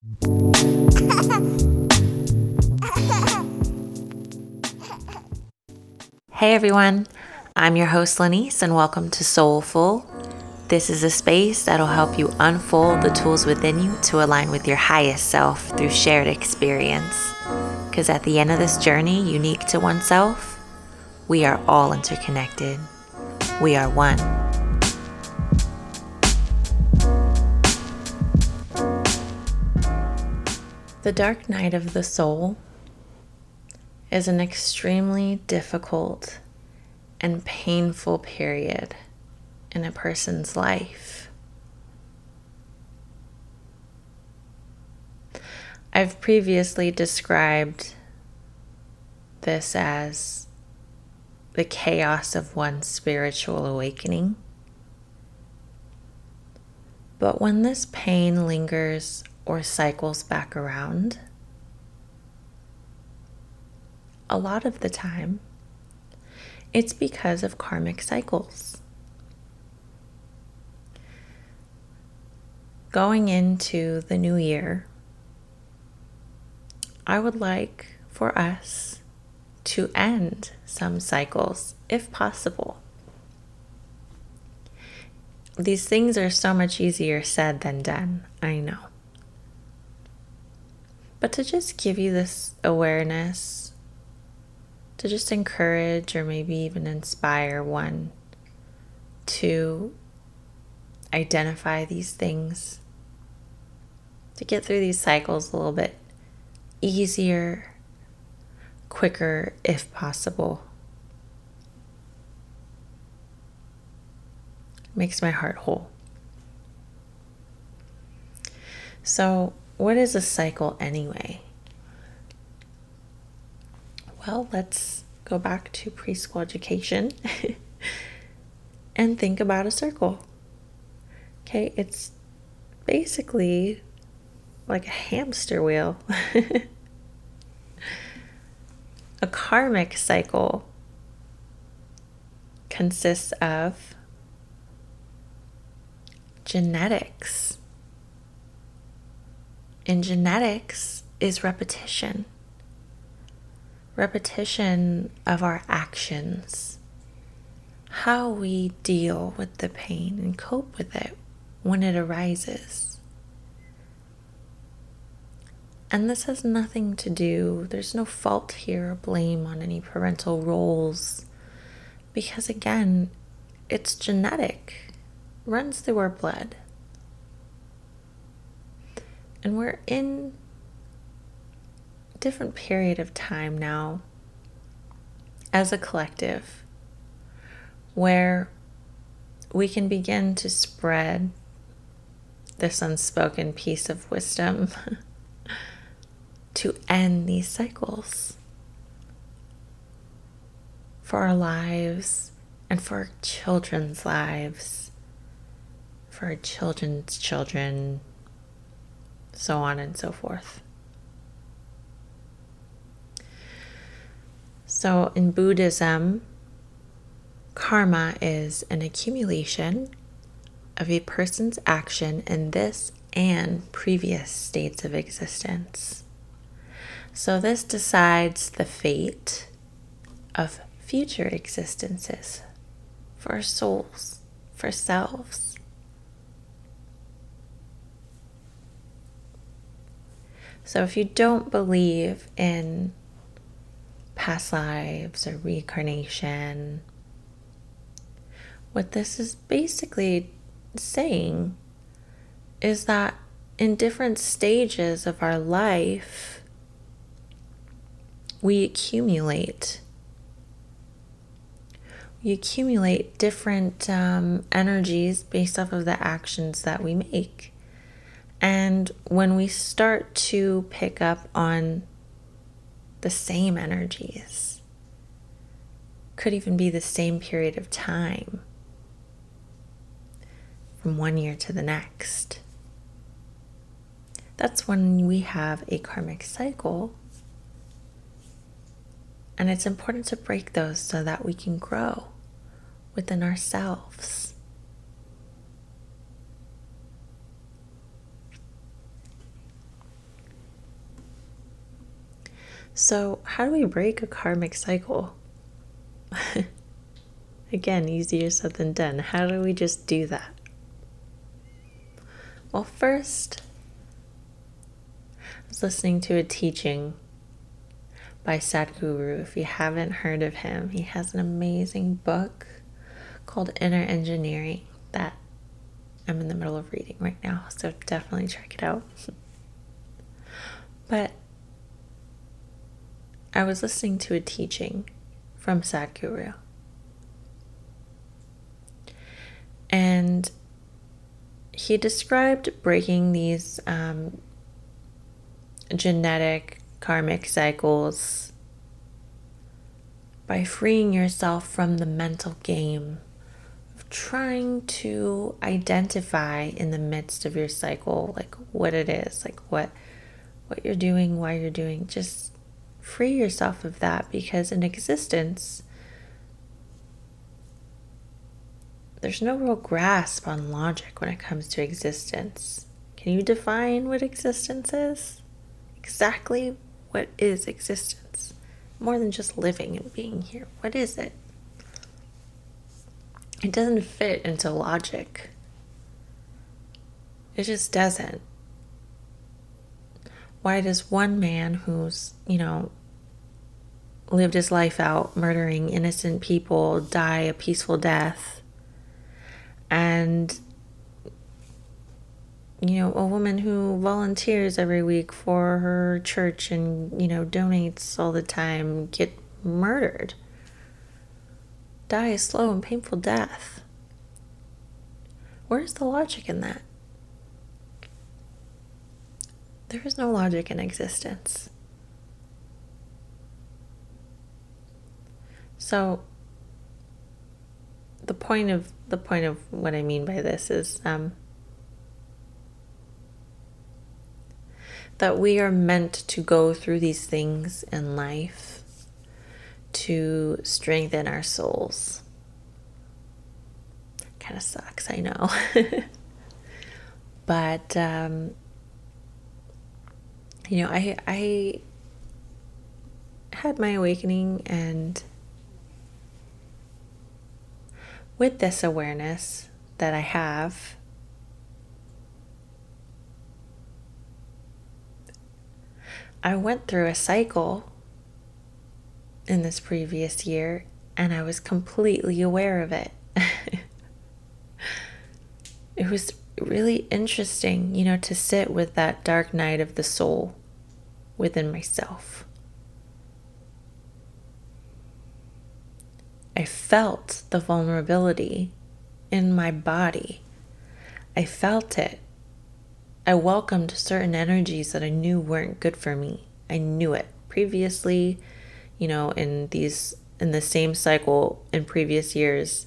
Hey everyone, I'm your host Lanice, and welcome to Soulful. This is a space that'll help you unfold the tools within you to align with your highest self through shared experience. Because at the end of this journey, unique to oneself, we are all interconnected. We are one. The dark night of the soul is an extremely difficult and painful period in a person's life. I've previously described this as the chaos of one's spiritual awakening. But when this pain lingers or cycles back around, a lot of the time, it's because of karmic cycles. Going into the new year, I would like for us to end some cycles if possible. These things are so much easier said than done, I know. But to just give you this awareness, to just encourage or maybe even inspire one to identify these things, to get through these cycles a little bit easier, quicker if possible. Makes my heart whole. So, what is a cycle anyway? Well, let's go back to preschool education and think about a circle. Okay, it's basically like a hamster wheel. a karmic cycle consists of genetics in genetics is repetition. Repetition of our actions, how we deal with the pain and cope with it when it arises. And this has nothing to do, there's no fault here or blame on any parental roles. Because again, it's genetic, runs through our blood. And we're in a different period of time now as a collective where we can begin to spread this unspoken piece of wisdom to end these cycles for our lives and for our children's lives, for our children's children, so on and so forth. So, in Buddhism, karma is an accumulation of a person's action in this and previous states of existence. So, this decides the fate of future existences for souls, for selves. So if you don't believe in past lives or reincarnation, what this is basically saying is that in different stages of our life, we accumulate. We accumulate different um, energies based off of the actions that we make. And when we start to pick up on the same energies, could even be the same period of time from one year to the next. That's when we have a karmic cycle. And it's important to break those so that we can grow within ourselves. So, how do we break a karmic cycle? Again, easier said than done. How do we just do that? Well, first, I was listening to a teaching by Sadhguru. If you haven't heard of him, he has an amazing book called Inner Engineering that I'm in the middle of reading right now, so definitely check it out. but I was listening to a teaching from Sadhguru. And he described breaking these um, genetic karmic cycles by freeing yourself from the mental game of trying to identify in the midst of your cycle like what it is like what what you're doing why you're doing just free yourself of that because in existence there's no real grasp on logic when it comes to existence can you define what existence is exactly what is existence? More than just living and being here. What is it? It doesn't fit into logic. It just doesn't. Why does one man who's, you know, lived his life out murdering innocent people die a peaceful death? And you know, a woman who volunteers every week for her church and, you know, donates all the time get murdered, die a slow and painful death. Where's the logic in that? There is no logic in existence. So the point of the point of what I mean by this is um, that we are meant to go through these things in life to strengthen our souls. Kind of sucks, I know. but um, you know, I I had my awakening and with this awareness that I have I went through a cycle in this previous year and I was completely aware of it. it was really interesting, you know, to sit with that dark night of the soul within myself. I felt the vulnerability in my body. I felt it I welcomed certain energies that I knew weren't good for me. I knew it previously, you know, in these in the same cycle in previous years.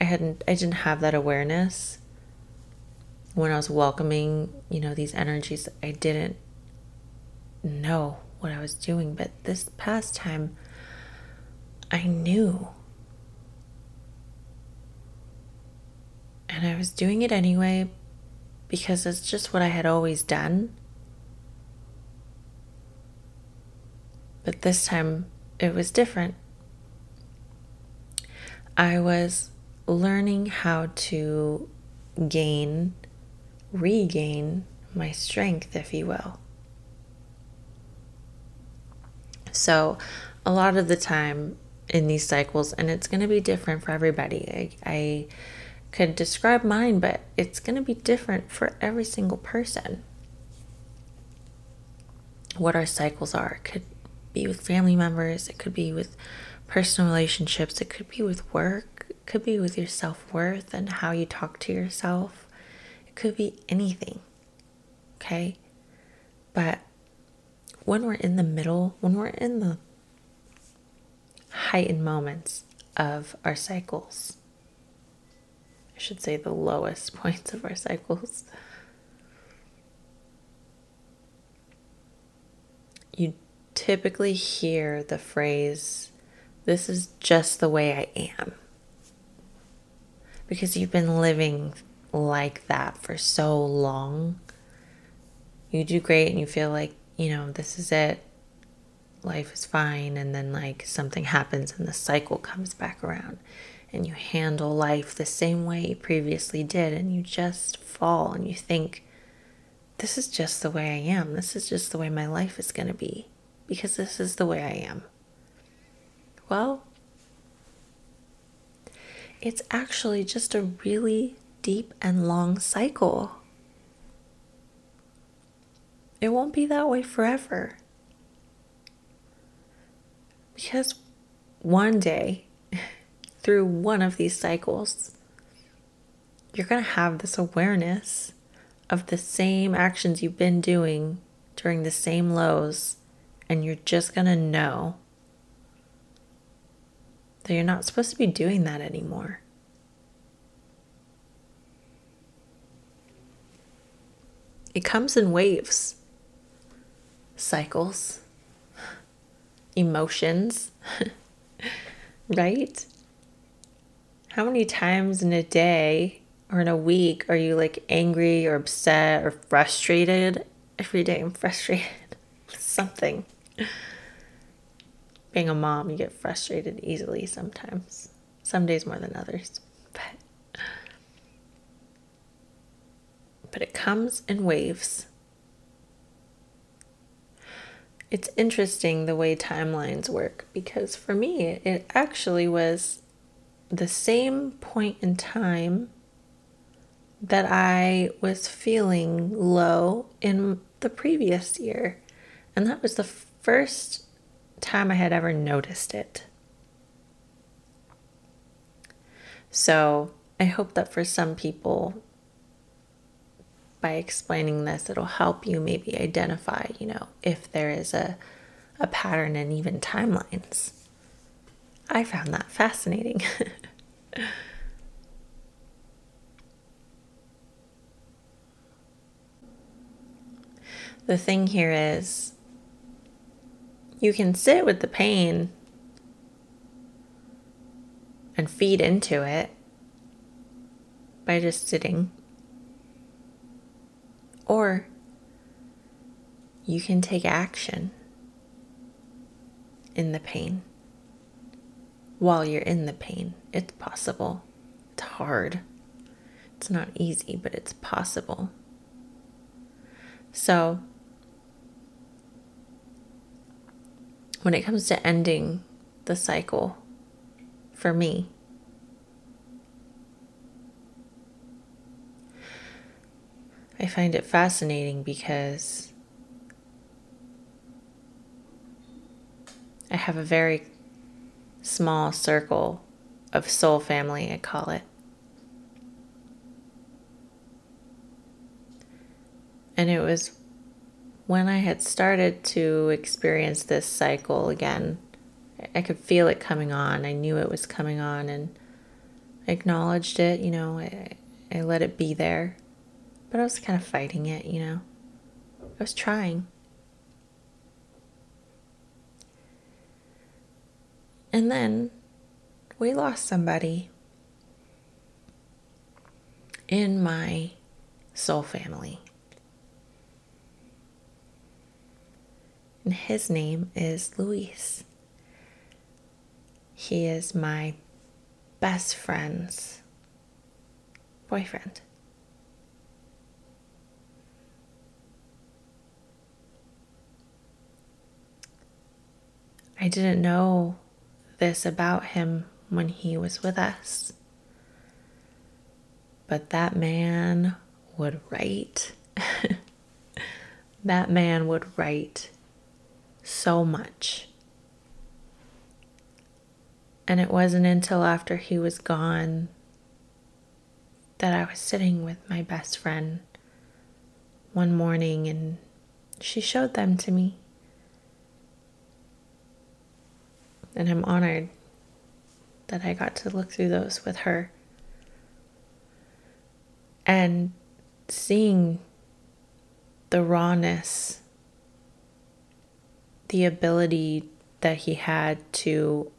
I hadn't I didn't have that awareness when I was welcoming, you know, these energies. I didn't know what I was doing, but this past time I knew. And I was doing it anyway, because it's just what I had always done. But this time it was different. I was learning how to gain, regain my strength, if you will. So, a lot of the time in these cycles, and it's going to be different for everybody. I, I could describe mine, but it's going to be different for every single person. What our cycles are. It could be with family members, it could be with personal relationships, it could be with work, it could be with your self worth and how you talk to yourself. It could be anything. Okay? But when we're in the middle, when we're in the heightened moments of our cycles, I should say the lowest points of our cycles. You typically hear the phrase, This is just the way I am. Because you've been living like that for so long. You do great and you feel like, you know, this is it. life is fine and then like something happens and the cycle comes back around and you handle life the same way you previously did and you just fall and you think this is just the way I am. This is just the way my life is going to be because this is the way I am. Well, it's actually just a really deep and long cycle. It won't be that way forever. Because one day, through one of these cycles, you're going to have this awareness of the same actions you've been doing during the same lows, and you're just going to know that you're not supposed to be doing that anymore. It comes in waves, cycles, emotions, right? How many times in a day or in a week are you like angry or upset or frustrated? Every day I'm frustrated with something. Being a mom, you get frustrated easily sometimes. Some days more than others. But but it comes in waves. It's interesting the way timelines work because for me, it actually was the same point in time that I was feeling low in the previous year. And that was the first time I had ever noticed it. So I hope that for some people, by explaining this, it'll help you maybe identify, you know, if there is a, a pattern and even timelines. I found that fascinating. the thing here is you can sit with the pain and feed into it by just sitting. Or you can take action in the pain while you're in the pain. It's possible. It's hard. It's not easy, but it's possible. So, when it comes to ending the cycle for me. I find it fascinating because I have a very small circle of soul family, I call it. And it was when I had started to experience this cycle again, I could feel it coming on. I knew it was coming on and I acknowledged it, you know, I, I let it be there. But I was kind of fighting it, you know. I was trying. And then we lost somebody in my soul family. and his name is Luis. He is my best friend's boyfriend. I didn't know this about him when he was with us. But that man would write. that man would write so much. And it wasn't until after he was gone that I was sitting with my best friend one morning and she showed them to me. And I'm honored that I got to look through those with her. And seeing the rawness the ability that he had to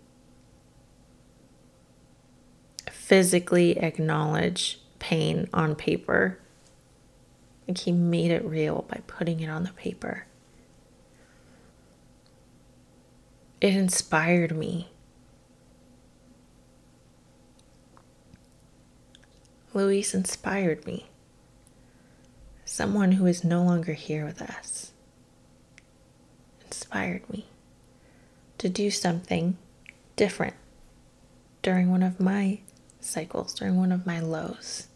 physically acknowledge pain on paper. Like he made it real by putting it on the paper. It inspired me. Luis inspired me. Someone who is no longer here with us inspired me to do something different during one of my cycles, during one of my lows.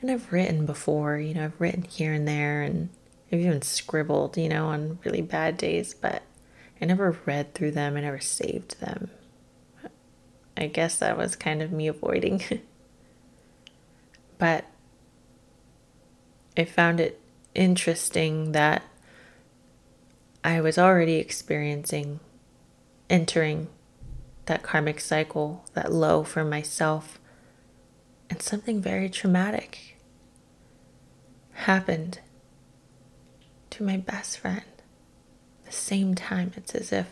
And I've written before, you know, I've written here and there and I've even scribbled, you know, on really bad days, but I never read through them, I never saved them. I guess that was kind of me avoiding. but I found it interesting that I was already experiencing entering that karmic cycle, that low for myself, and something very traumatic happened to my best friend. the same time, it's as if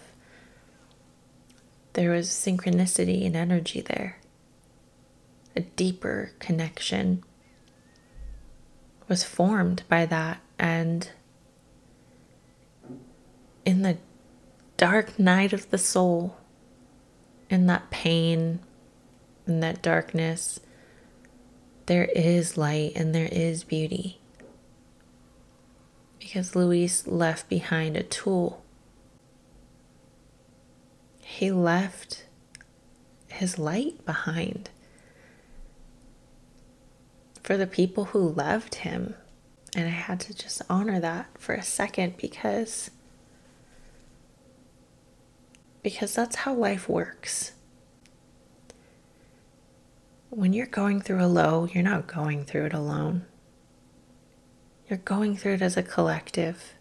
there was synchronicity and energy there. A deeper connection was formed by that. And in the dark night of the soul, in that pain, in that darkness, there is light and there is beauty. Because Luis left behind a tool he left his light behind for the people who loved him. And I had to just honor that for a second because because that's how life works. When you're going through a low, you're not going through it alone. You're going through it as a collective.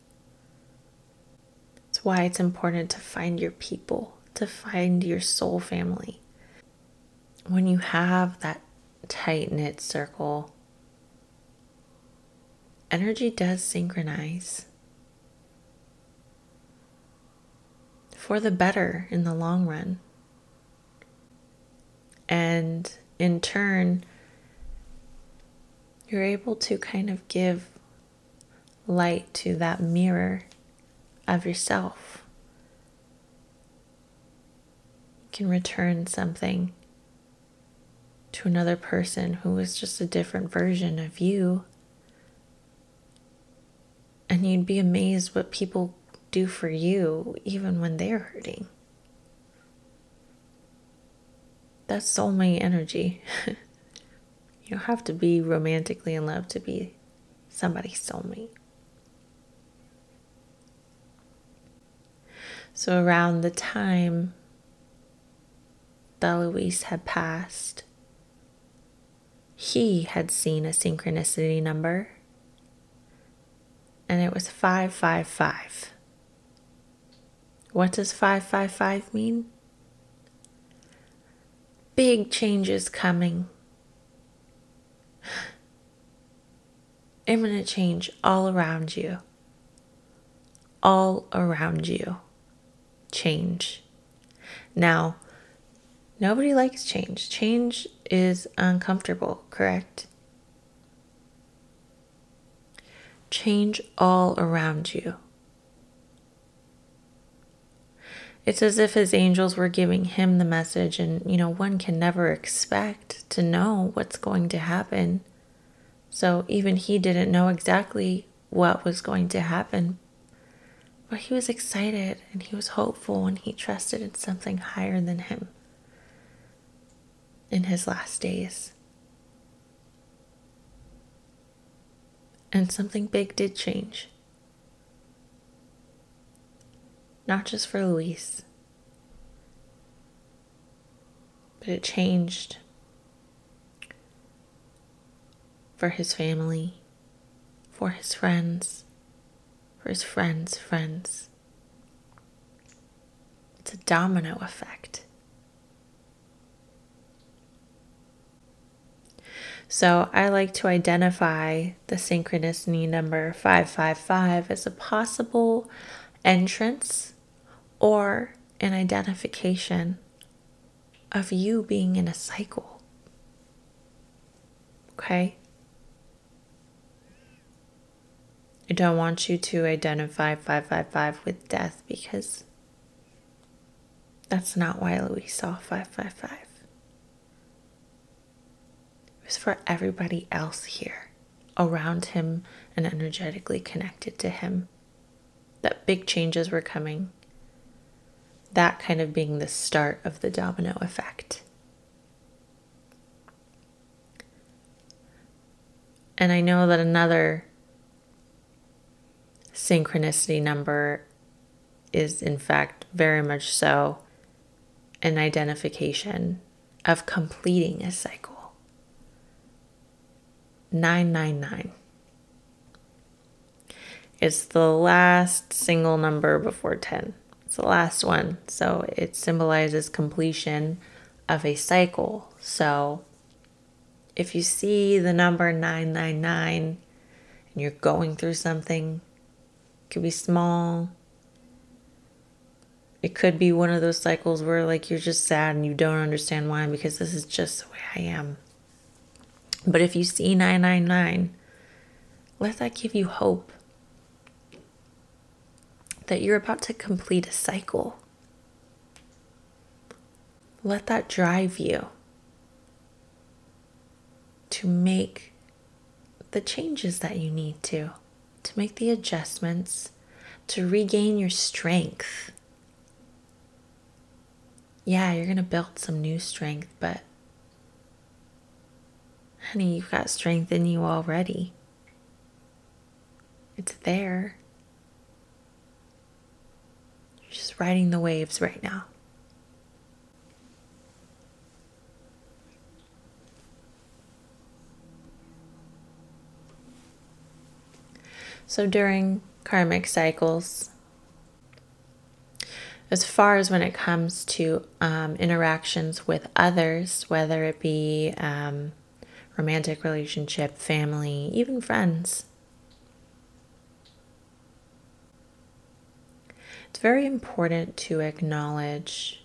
That's why it's important to find your people to find your soul family. When you have that tight knit circle, energy does synchronize for the better in the long run. And in turn, you're able to kind of give light to that mirror of yourself You can return something to another person who is just a different version of you. And you'd be amazed what people do for you even when they're hurting. That's soulmate energy. you don't have to be romantically in love to be somebody's soulmate. So, around the time that Luis had passed, he had seen a synchronicity number, and it was 555. What does 555 mean? Big changes coming. Imminent change all around you. All around you. Change. Now, Nobody likes change. Change is uncomfortable, correct? Change all around you. It's as if his angels were giving him the message, and you know, one can never expect to know what's going to happen. So even he didn't know exactly what was going to happen. But he was excited and he was hopeful and he trusted in something higher than him in his last days. And something big did change. Not just for Luis, but it changed for his family, for his friends, his friends' friends. It's a domino effect. So I like to identify the synchronicity number 555 as a possible entrance or an identification of you being in a cycle. Okay? I don't want you to identify 555 with death because that's not why Luis saw 555. It was for everybody else here around him and energetically connected to him that big changes were coming. That kind of being the start of the domino effect. And I know that another synchronicity number is, in fact, very much so an identification of completing a cycle. 999 is the last single number before 10. It's the last one. So it symbolizes completion of a cycle. So if you see the number 999 and you're going through something, it could be small. It could be one of those cycles where like you're just sad and you don't understand why because this is just the way I am. But if you see 999, let that give you hope that you're about to complete a cycle. Let that drive you to make the changes that you need to, to make the adjustments, to regain your strength. Yeah, you're going to build some new strength, but honey, you've got strength in you already. It's there. You're just riding the waves right now. So during karmic cycles, as far as when it comes to um, interactions with others, whether it be um, romantic relationship, family, even friends, it's very important to acknowledge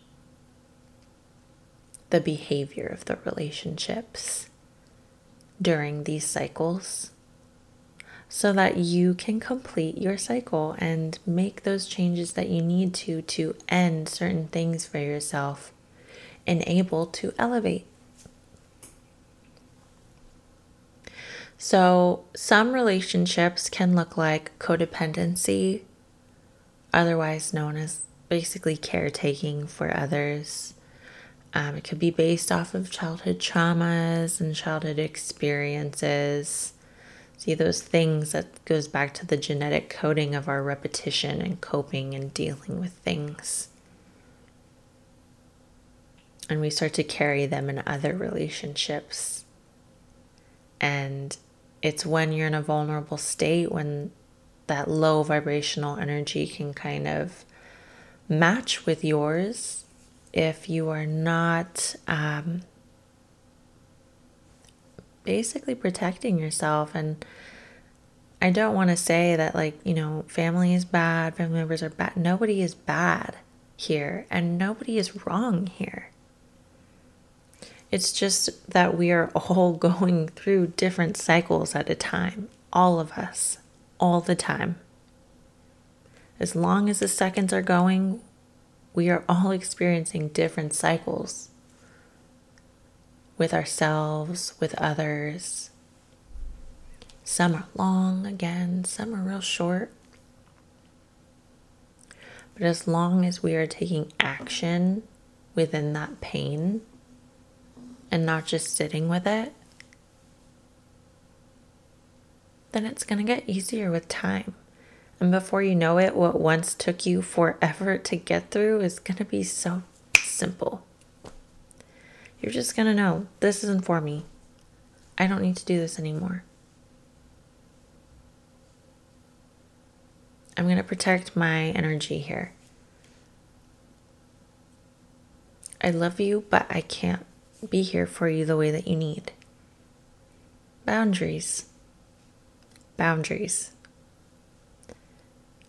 the behavior of the relationships during these cycles so that you can complete your cycle and make those changes that you need to to end certain things for yourself and able to elevate. So, some relationships can look like codependency, otherwise known as basically caretaking for others. Um, it could be based off of childhood traumas and childhood experiences see those things that goes back to the genetic coding of our repetition and coping and dealing with things. And we start to carry them in other relationships. And it's when you're in a vulnerable state when that low vibrational energy can kind of match with yours if you are not um, basically protecting yourself. And I don't want to say that, like, you know, family is bad, family members are bad. Nobody is bad here, and nobody is wrong here. It's just that we are all going through different cycles at a time, all of us, all the time. As long as the seconds are going, we are all experiencing different cycles with ourselves, with others. Some are long again, some are real short. But as long as we are taking action within that pain and not just sitting with it, then it's going to get easier with time. And before you know it, what once took you forever to get through is going to be so simple. You're just to know this isn't for me. I don't need to do this anymore. I'm to protect my energy here. I love you, but I can't be here for you the way that you need. Boundaries. Boundaries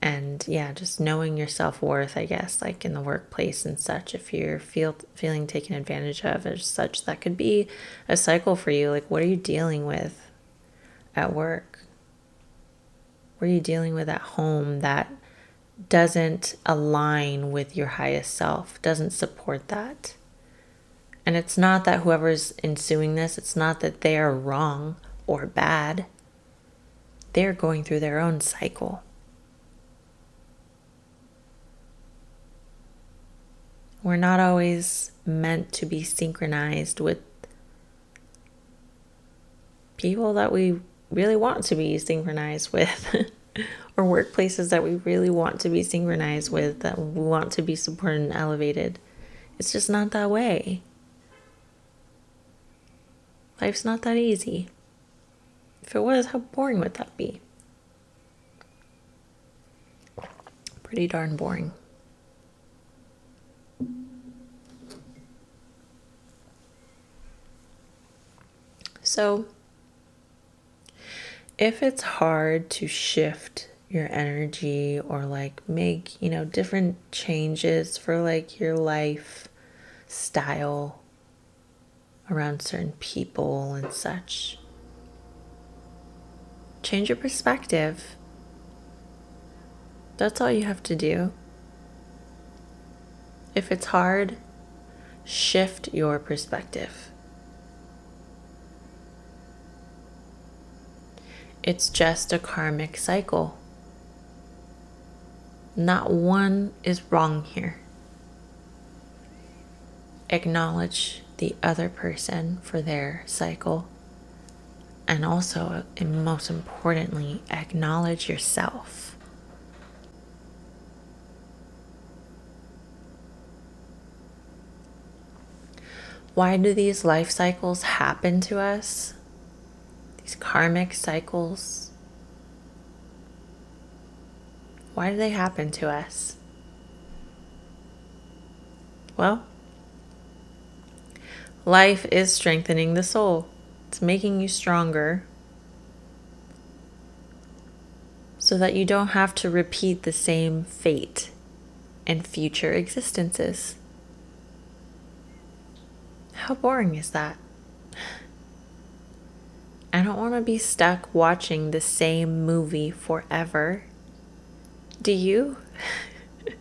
and yeah just knowing your self-worth i guess like in the workplace and such if you're feel feeling taken advantage of as such that could be a cycle for you like what are you dealing with at work What are you dealing with at home that doesn't align with your highest self, doesn't support that? And it's not that whoever's ensuing this, it's not that they are wrong or bad. They're going through their own cycle. We're not always meant to be synchronized with people that we really want to be synchronized with, or workplaces that we really want to be synchronized with, that we want to be supported and elevated. It's just not that way. Life's not that easy. If it was, how boring would that be? Pretty darn boring. So, if it's hard to shift your energy or like make, you know, different changes for like your life style around certain people and such, change your perspective. That's all you have to do. If it's hard, shift your perspective. It's just a karmic cycle. Not one is wrong here. Acknowledge the other person for their cycle. And also, and most importantly, acknowledge yourself. Why do these life cycles happen to us? These karmic cycles. Why do they happen to us? Well, life is strengthening the soul, it's making you stronger so that you don't have to repeat the same fate in future existences. How boring is that? I don't want to be stuck watching the same movie forever. Do you?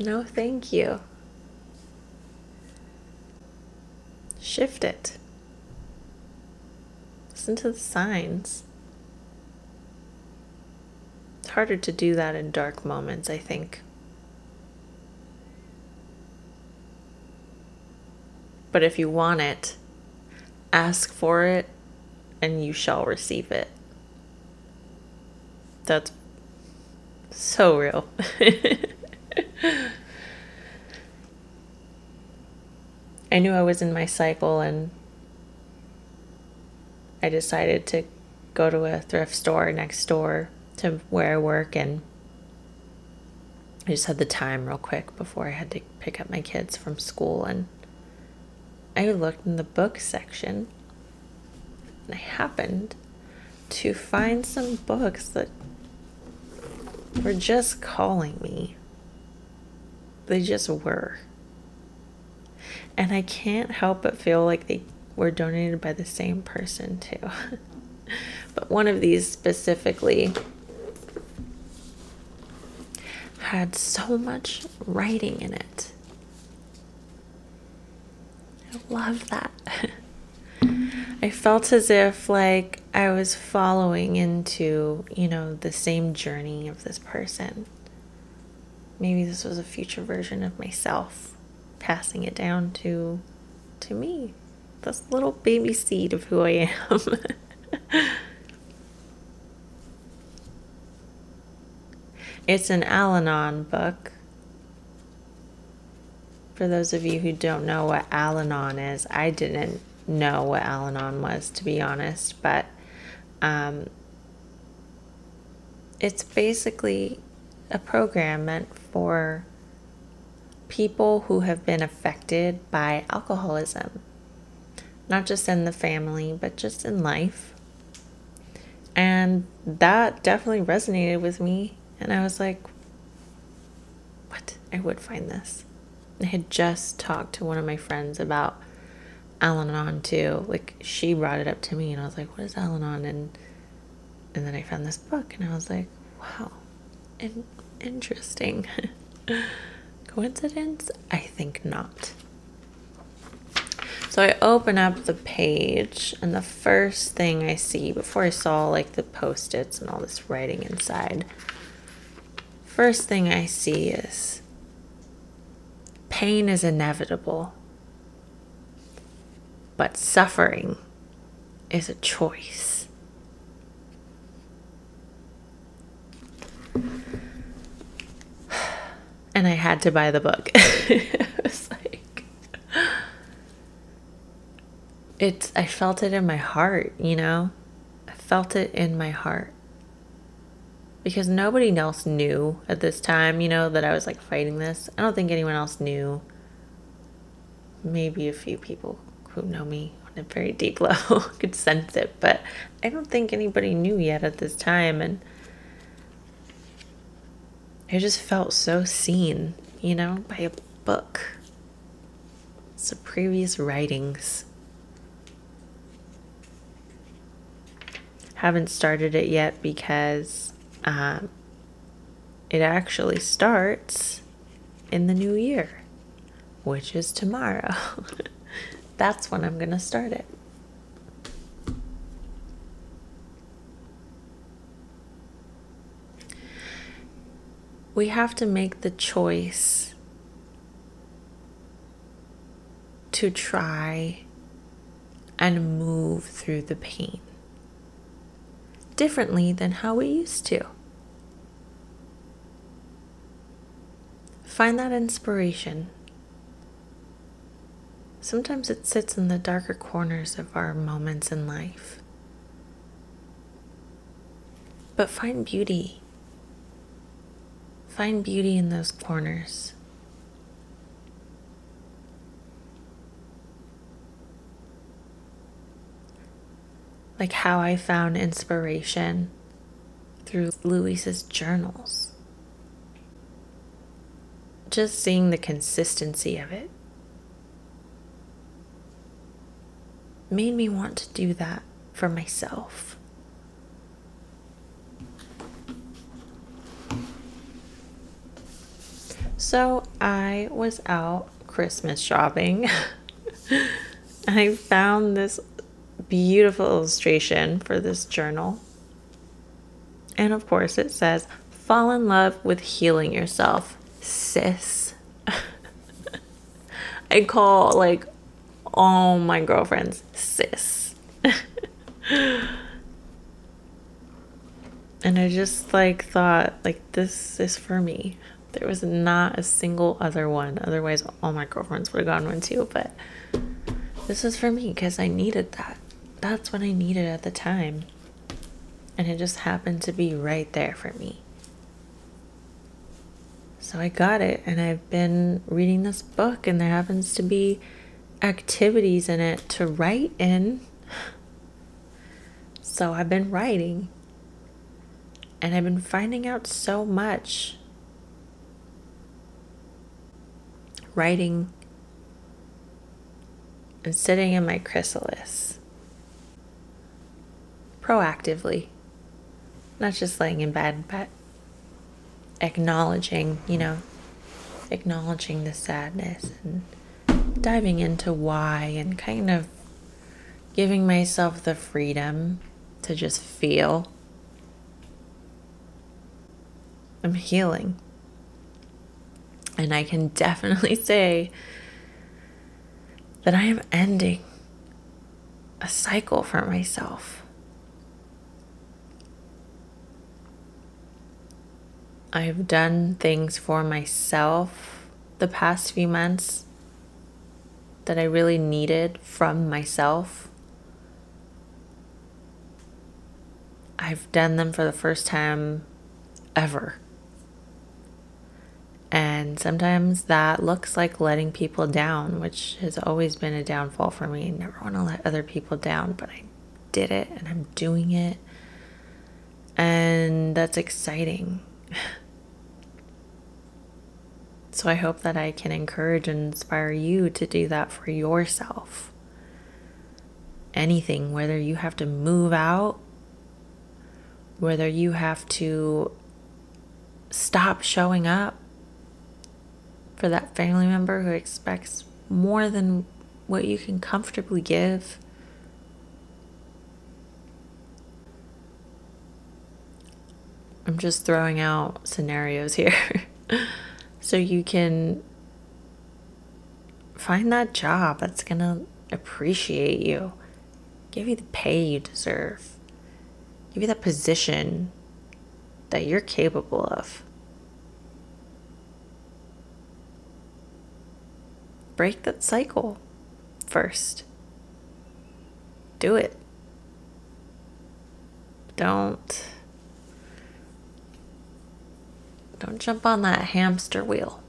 no, thank you. Shift it. Listen to the signs. It's harder to do that in dark moments, I think. But if you want it, Ask for it and you shall receive it. That's so real. I knew I was in my cycle and I decided to go to a thrift store next door to where I work and I just had the time real quick before I had to pick up my kids from school and I looked in the book section and I happened to find some books that were just calling me. They just were. And I can't help but feel like they were donated by the same person, too. but one of these specifically had so much writing in it love that. I felt as if like I was following into, you know, the same journey of this person. Maybe this was a future version of myself passing it down to to me. This little baby seed of who I am. it's an Al Anon book for those of you who don't know what Al Anon is, I didn't know what Al Anon was, to be honest, but um, it's basically a program meant for people who have been affected by alcoholism, not just in the family, but just in life. And that definitely resonated with me. And I was like, what? I would find this. I had just talked to one of my friends about Al Anon too. Like she brought it up to me, and I was like, "What is Al Anon?" And and And then I found this book and I was like, wow, in- interesting. Coincidence? I think not. So I open up the page, and the first thing I see before I saw like the post its and all this writing inside, first thing I see is pain is inevitable, but suffering is a choice. And I had to buy the book. it was like, it's, I felt it in my heart, you know? I felt it in my heart. Because nobody else knew at this time, you know, that I was like fighting this. I don't think anyone else knew. Maybe a few people who know me on a very deep level could sense it, but I don't think anybody knew yet at this time. And I just felt so seen, you know, by a book. Some previous writings. Haven't started it yet because um, it actually starts in the new year, which is tomorrow. That's when I'm going to start it. We have to make the choice to try and move through the pain differently than how we used to. Find that inspiration. Sometimes it sits in the darker corners of our moments in life. But find beauty. Find beauty in those corners. Like how I found inspiration through Luis's journals. Just seeing the consistency of it made me want to do that for myself. So I was out Christmas shopping. and I found this beautiful illustration for this journal. And of course, it says, Fall in love with healing yourself, sis. I call like all my girlfriends sis. and I just like thought, like, this is for me. There was not a single other one. Otherwise, all my girlfriends would have gone one too. But this is for me because I needed that. That's what I needed at the time. And it just happened to be right there for me. So I got it, and I've been reading this book, and there happens to be activities in it to write in. So I've been writing, and I've been finding out so much. Writing and sitting in my chrysalis. Proactively, not just laying in bed, but acknowledging, you know, acknowledging the sadness and diving into why and kind of giving myself the freedom to just feel. I'm healing. And I can definitely say that I am ending a cycle for myself. I've done things for myself the past few months that I really needed from myself. I've done them for the first time ever. And sometimes that looks like letting people down, which has always been a downfall for me. I never want to let other people down, but I did it and I'm doing it. And that's exciting. so I hope that I can encourage and inspire you to do that for yourself. Anything, whether you have to move out whether you have to stop showing up for that family member who expects more than what you can comfortably give. I'm just throwing out scenarios here so you can find that job that's going to appreciate you, give you the pay you deserve, give you that position that you're capable of. Break that cycle first. Do it. Don't don't jump on that hamster wheel.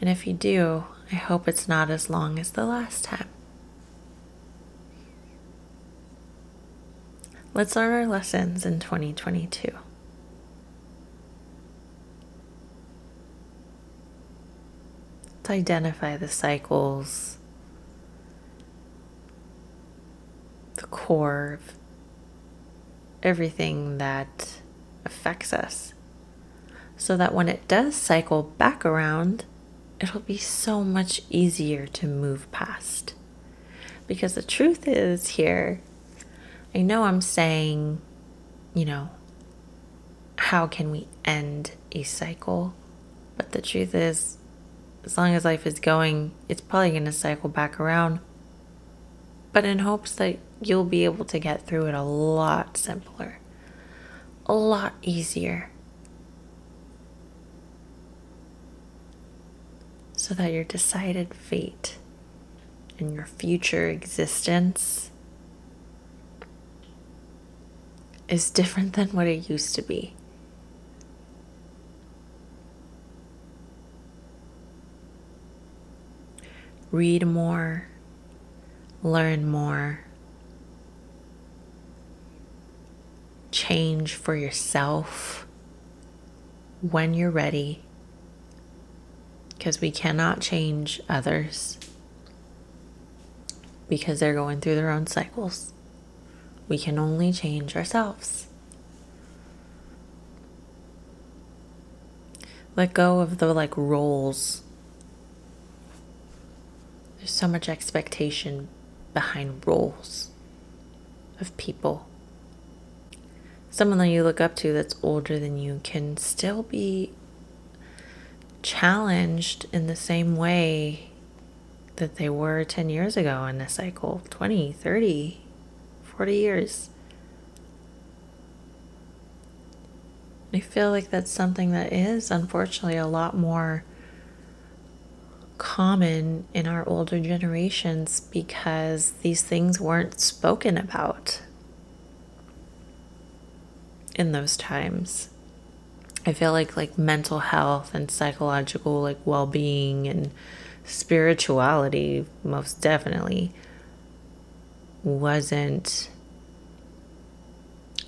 And if you do, I hope it's not as long as the last time. Let's learn our lessons in 2022. Let's identify the cycles, the core of everything that affects us, so that when it does cycle back around, it'll be so much easier to move past. Because the truth is, here, I know I'm saying, you know, how can we end a cycle? But the truth is, as long as life is going, it's probably going to cycle back around. But in hopes that you'll be able to get through it a lot simpler, a lot easier. so that your decided fate and your future existence is different than what it used to be. Read more, learn more, change for yourself when you're ready because we cannot change others because they're going through their own cycles. We can only change ourselves. Let go of the like roles. There's so much expectation behind roles of people. Someone that you look up to that's older than you can still be challenged in the same way that they were 10 years ago in a cycle 20, 30, 40 years. I feel like that's something that is unfortunately a lot more common in our older generations because these things weren't spoken about in those times. I feel like like mental health and psychological like well-being and spirituality most definitely wasn't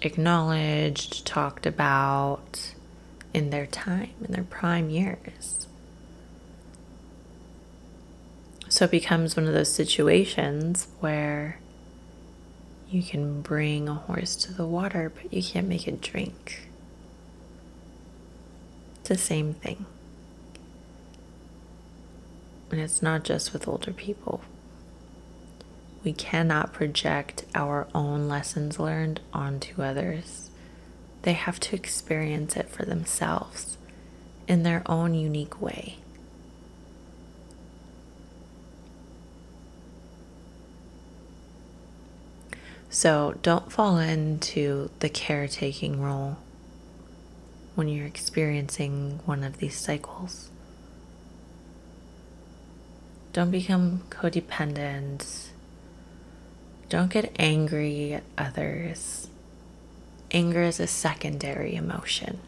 acknowledged, talked about in their time, in their prime years. So it becomes one of those situations where you can bring a horse to the water, but you can't make it drink. It's the same thing. And it's not just with older people. We cannot project our own lessons learned onto others. They have to experience it for themselves in their own unique way. So don't fall into the caretaking role when you're experiencing one of these cycles. Don't become codependent. Don't get angry at others. Anger is a secondary emotion.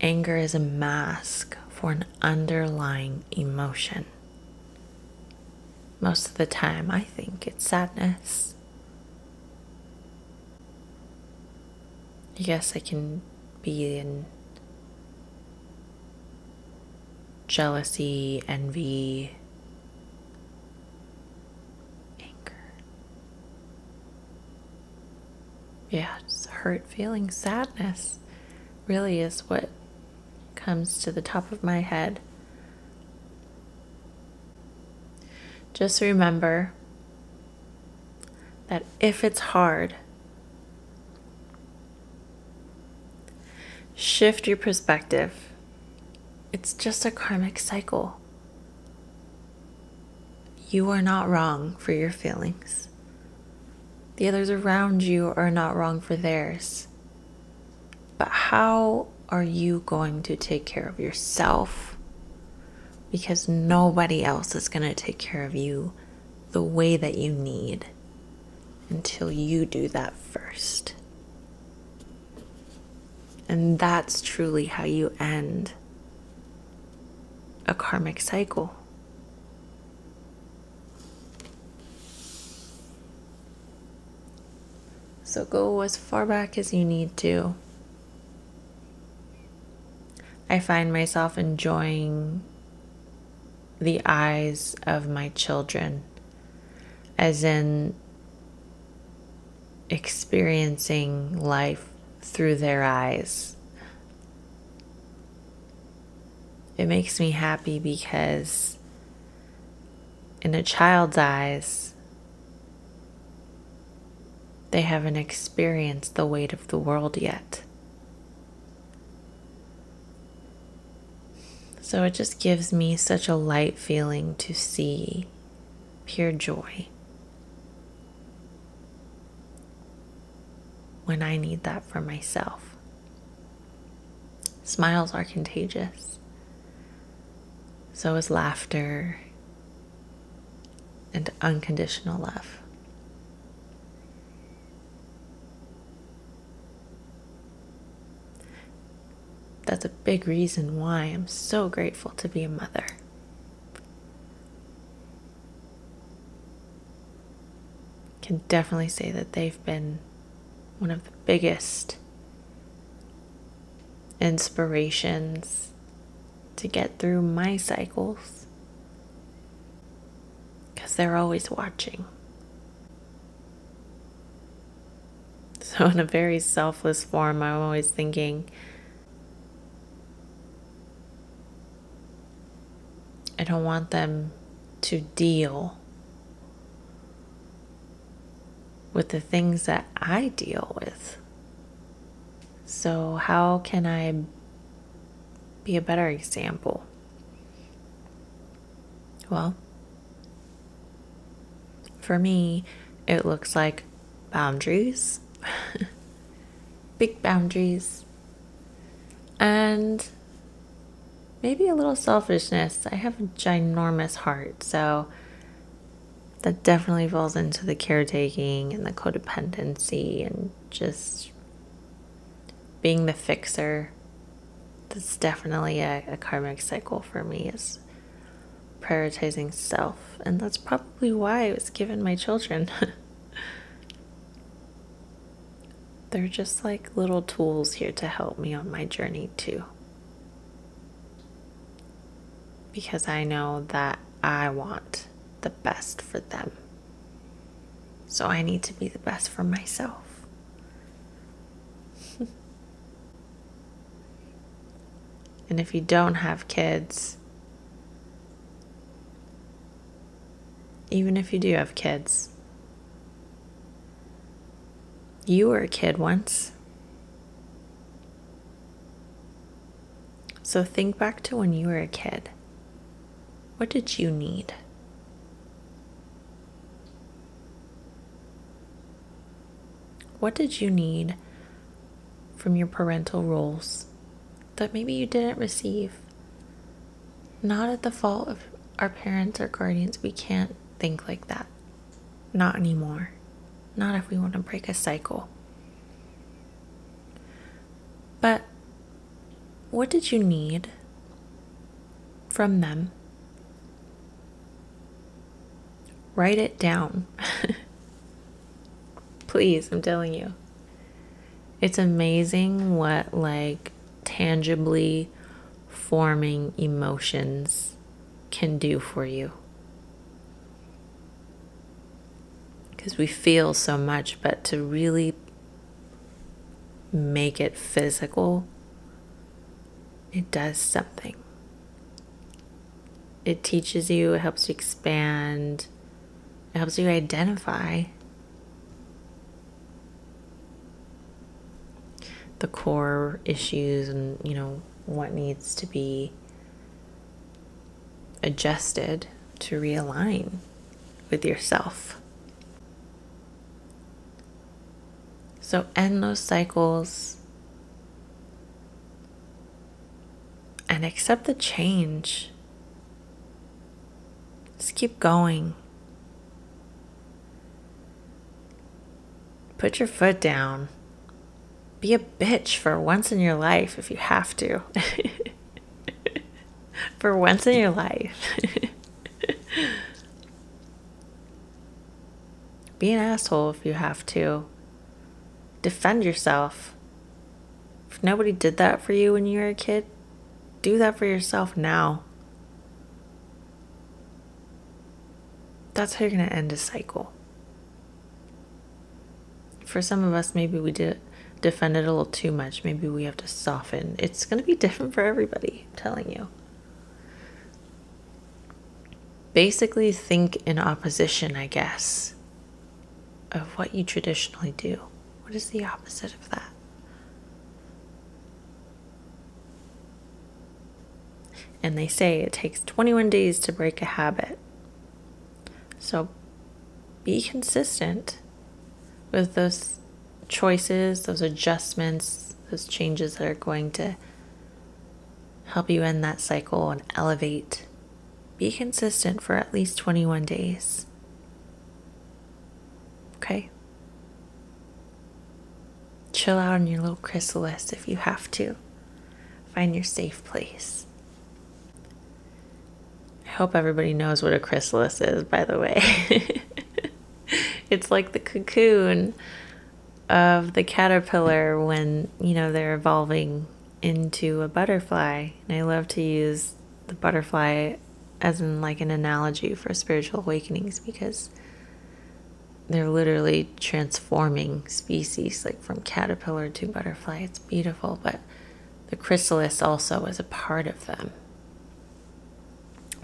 Anger is a mask for an underlying emotion. Most of the time, I think it's sadness. I guess I can be in jealousy, envy, anger. Yeah, it's hurt feeling sadness really is what comes to the top of my head Just remember that if it's hard, shift your perspective. It's just a karmic cycle. You are not wrong for your feelings. The others around you are not wrong for theirs. But how are you going to take care of yourself? Because nobody else is going to take care of you the way that you need until you do that first. And that's truly how you end a karmic cycle. So go as far back as you need to. I find myself enjoying the eyes of my children, as in experiencing life through their eyes. It makes me happy because in a child's eyes, they haven't experienced the weight of the world yet. So it just gives me such a light feeling to see pure joy when I need that for myself. Smiles are contagious. So is laughter and unconditional love. That's a big reason why I'm so grateful to be a mother. Can definitely say that they've been one of the biggest inspirations to get through my cycles because they're always watching. So, in a very selfless form, I'm always thinking, I don't want them to deal with the things that I deal with. So, how can I be a better example? Well, for me, it looks like boundaries, big boundaries, and maybe a little selfishness. I have a ginormous heart, so that definitely falls into the caretaking and the codependency and just being the fixer. That's definitely a, a karmic cycle for me is prioritizing self. And that's probably why I was given my children. They're just like little tools here to help me on my journey, too because I know that I want the best for them. So I need to be the best for myself. and if you don't have kids, even if you do have kids, you were a kid once. So think back to when you were a kid. What did you need? What did you need from your parental roles that maybe you didn't receive? Not at the fault of our parents or guardians. We can't think like that. Not anymore. Not if we want to break a cycle. But what did you need from them Write it down. Please, I'm telling you. It's amazing what, like, tangibly forming emotions can do for you. Because we feel so much, but to really make it physical, it does something. It teaches you, it helps you expand, it helps you identify the core issues and, you know, what needs to be adjusted to realign with yourself. So end those cycles and accept the change. Just keep going. Put your foot down. Be a bitch for once in your life if you have to. for once in your life. Be an asshole if you have to. Defend yourself. If nobody did that for you when you were a kid, do that for yourself now. That's how you're going to end a cycle. For some of us, maybe we did defend it a little too much. Maybe we have to soften. It's going to be different for everybody, I'm telling you. Basically, think in opposition, I guess, of what you traditionally do. What is the opposite of that? And they say it takes 21 days to break a habit. So be consistent with those choices, those adjustments, those changes that are going to help you end that cycle and elevate. Be consistent for at least 21 days. Okay? Chill out in your little chrysalis if you have to. Find your safe place. I hope everybody knows what a chrysalis is, by the way. it's like the cocoon of the caterpillar when, you know, they're evolving into a butterfly. And I love to use the butterfly as in like an analogy for spiritual awakenings because they're literally transforming species like from caterpillar to butterfly. It's beautiful, but the chrysalis also is a part of them.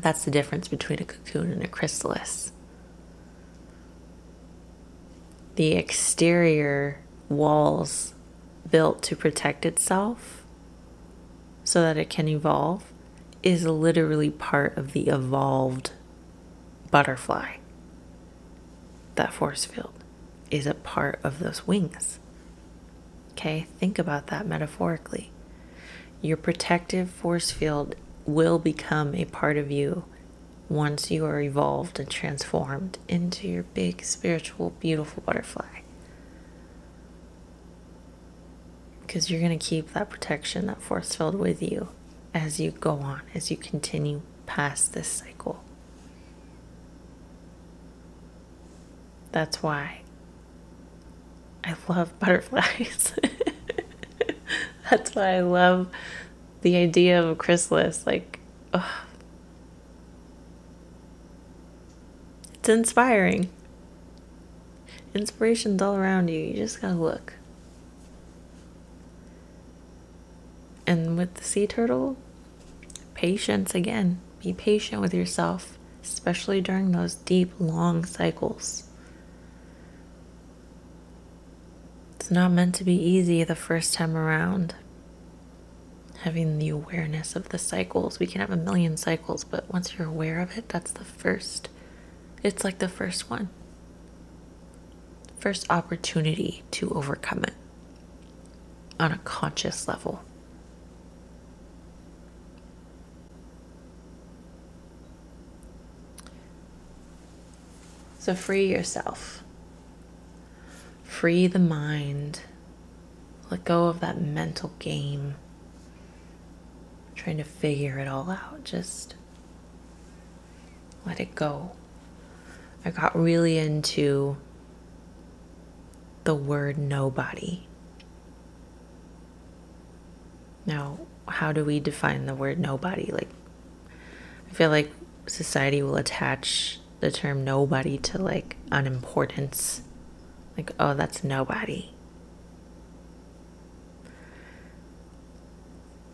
That's the difference between a cocoon and a chrysalis. The exterior walls built to protect itself so that it can evolve is literally part of the evolved butterfly. That force field is a part of those wings. Okay, think about that metaphorically. Your protective force field will become a part of you once you are evolved and transformed into your big, spiritual, beautiful butterfly. Because you're going to keep that protection, that force field with you as you go on, as you continue past this cycle. That's why I love butterflies. That's why I love the idea of a chrysalis. Like, ugh It's inspiring. Inspiration's all around you. You just gotta look. And with the sea turtle, patience again. Be patient with yourself, especially during those deep, long cycles. It's not meant to be easy the first time around. Having the awareness of the cycles. We can have a million cycles, but once you're aware of it, that's the first it's like the first one, first opportunity to overcome it on a conscious level. So free yourself. Free the mind. Let go of that mental game. Trying to figure it all out. Just let it go. I got really into the word nobody. Now, how do we define the word nobody? Like, I feel like society will attach the term nobody to like unimportance. Like, oh, that's nobody.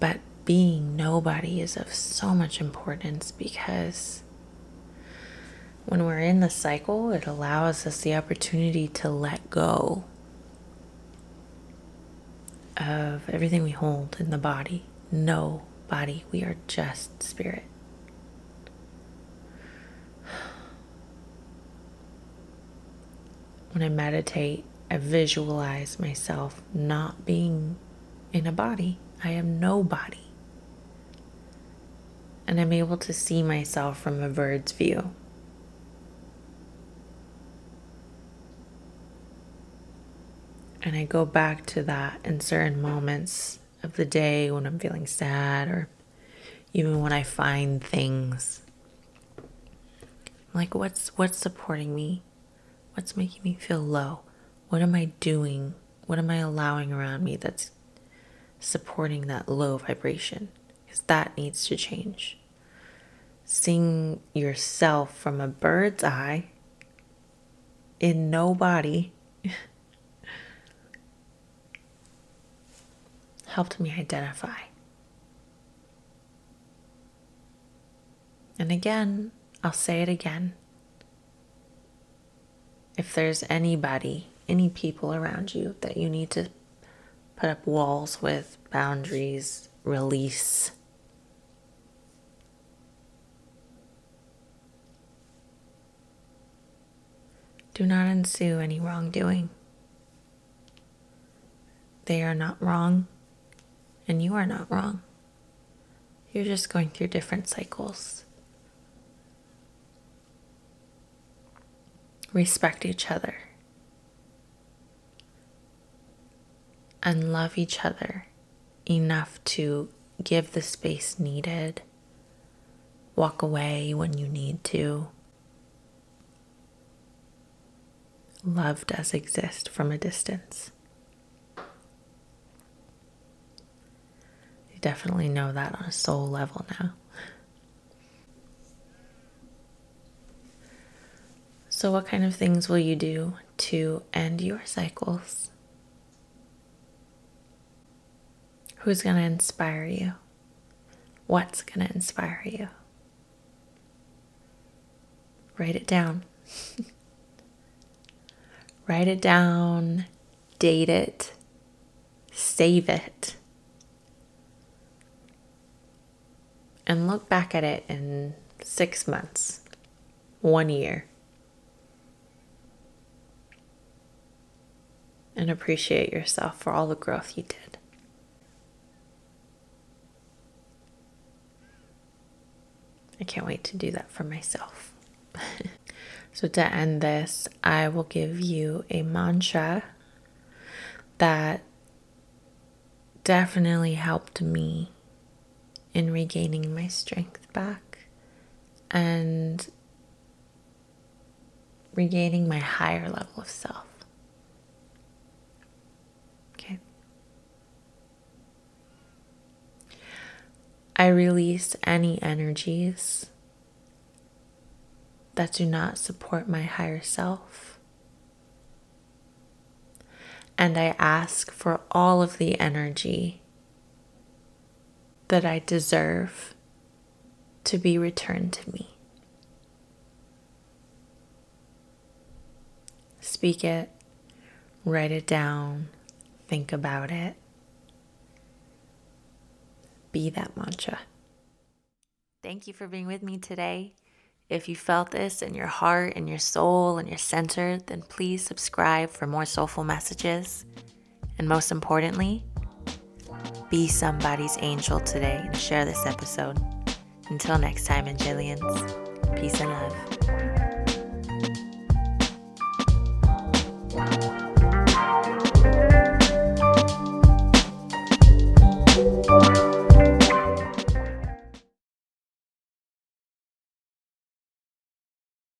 But being nobody is of so much importance because when we're in the cycle, it allows us the opportunity to let go of everything we hold in the body. No body, we are just spirit. When I meditate, I visualize myself not being in a body. I am no body. And I'm able to see myself from a bird's view. And I go back to that in certain moments of the day when I'm feeling sad or even when I find things. Like what's what's supporting me? What's making me feel low? What am I doing? What am I allowing around me that's supporting that low vibration? Because that needs to change. Seeing yourself from a bird's eye in no body helped me identify. And again, I'll say it again. If there's anybody, any people around you that you need to put up walls with, boundaries, release, do not ensue any wrongdoing. They are not wrong and you are not wrong. You're just going through different cycles. Respect each other and love each other enough to give the space needed, walk away when you need to. Love does exist from a distance. Definitely know that on a soul level now. So, what kind of things will you do to end your cycles? Who's going to inspire you? What's going to inspire you? Write it down. Write it down, date it, save it. And look back at it in six months, one year, and appreciate yourself for all the growth you did. I can't wait to do that for myself. so, to end this, I will give you a mantra that definitely helped me in regaining my strength back and regaining my higher level of self. Okay. I release any energies that do not support my higher self. And I ask for all of the energy that I deserve to be returned to me. Speak it, write it down, think about it. Be that mantra. Thank you for being with me today. If you felt this in your heart and your soul and your center, then please subscribe for more soulful messages. And most importantly, be somebody's angel today and share this episode. Until next time, Angelians, peace and love.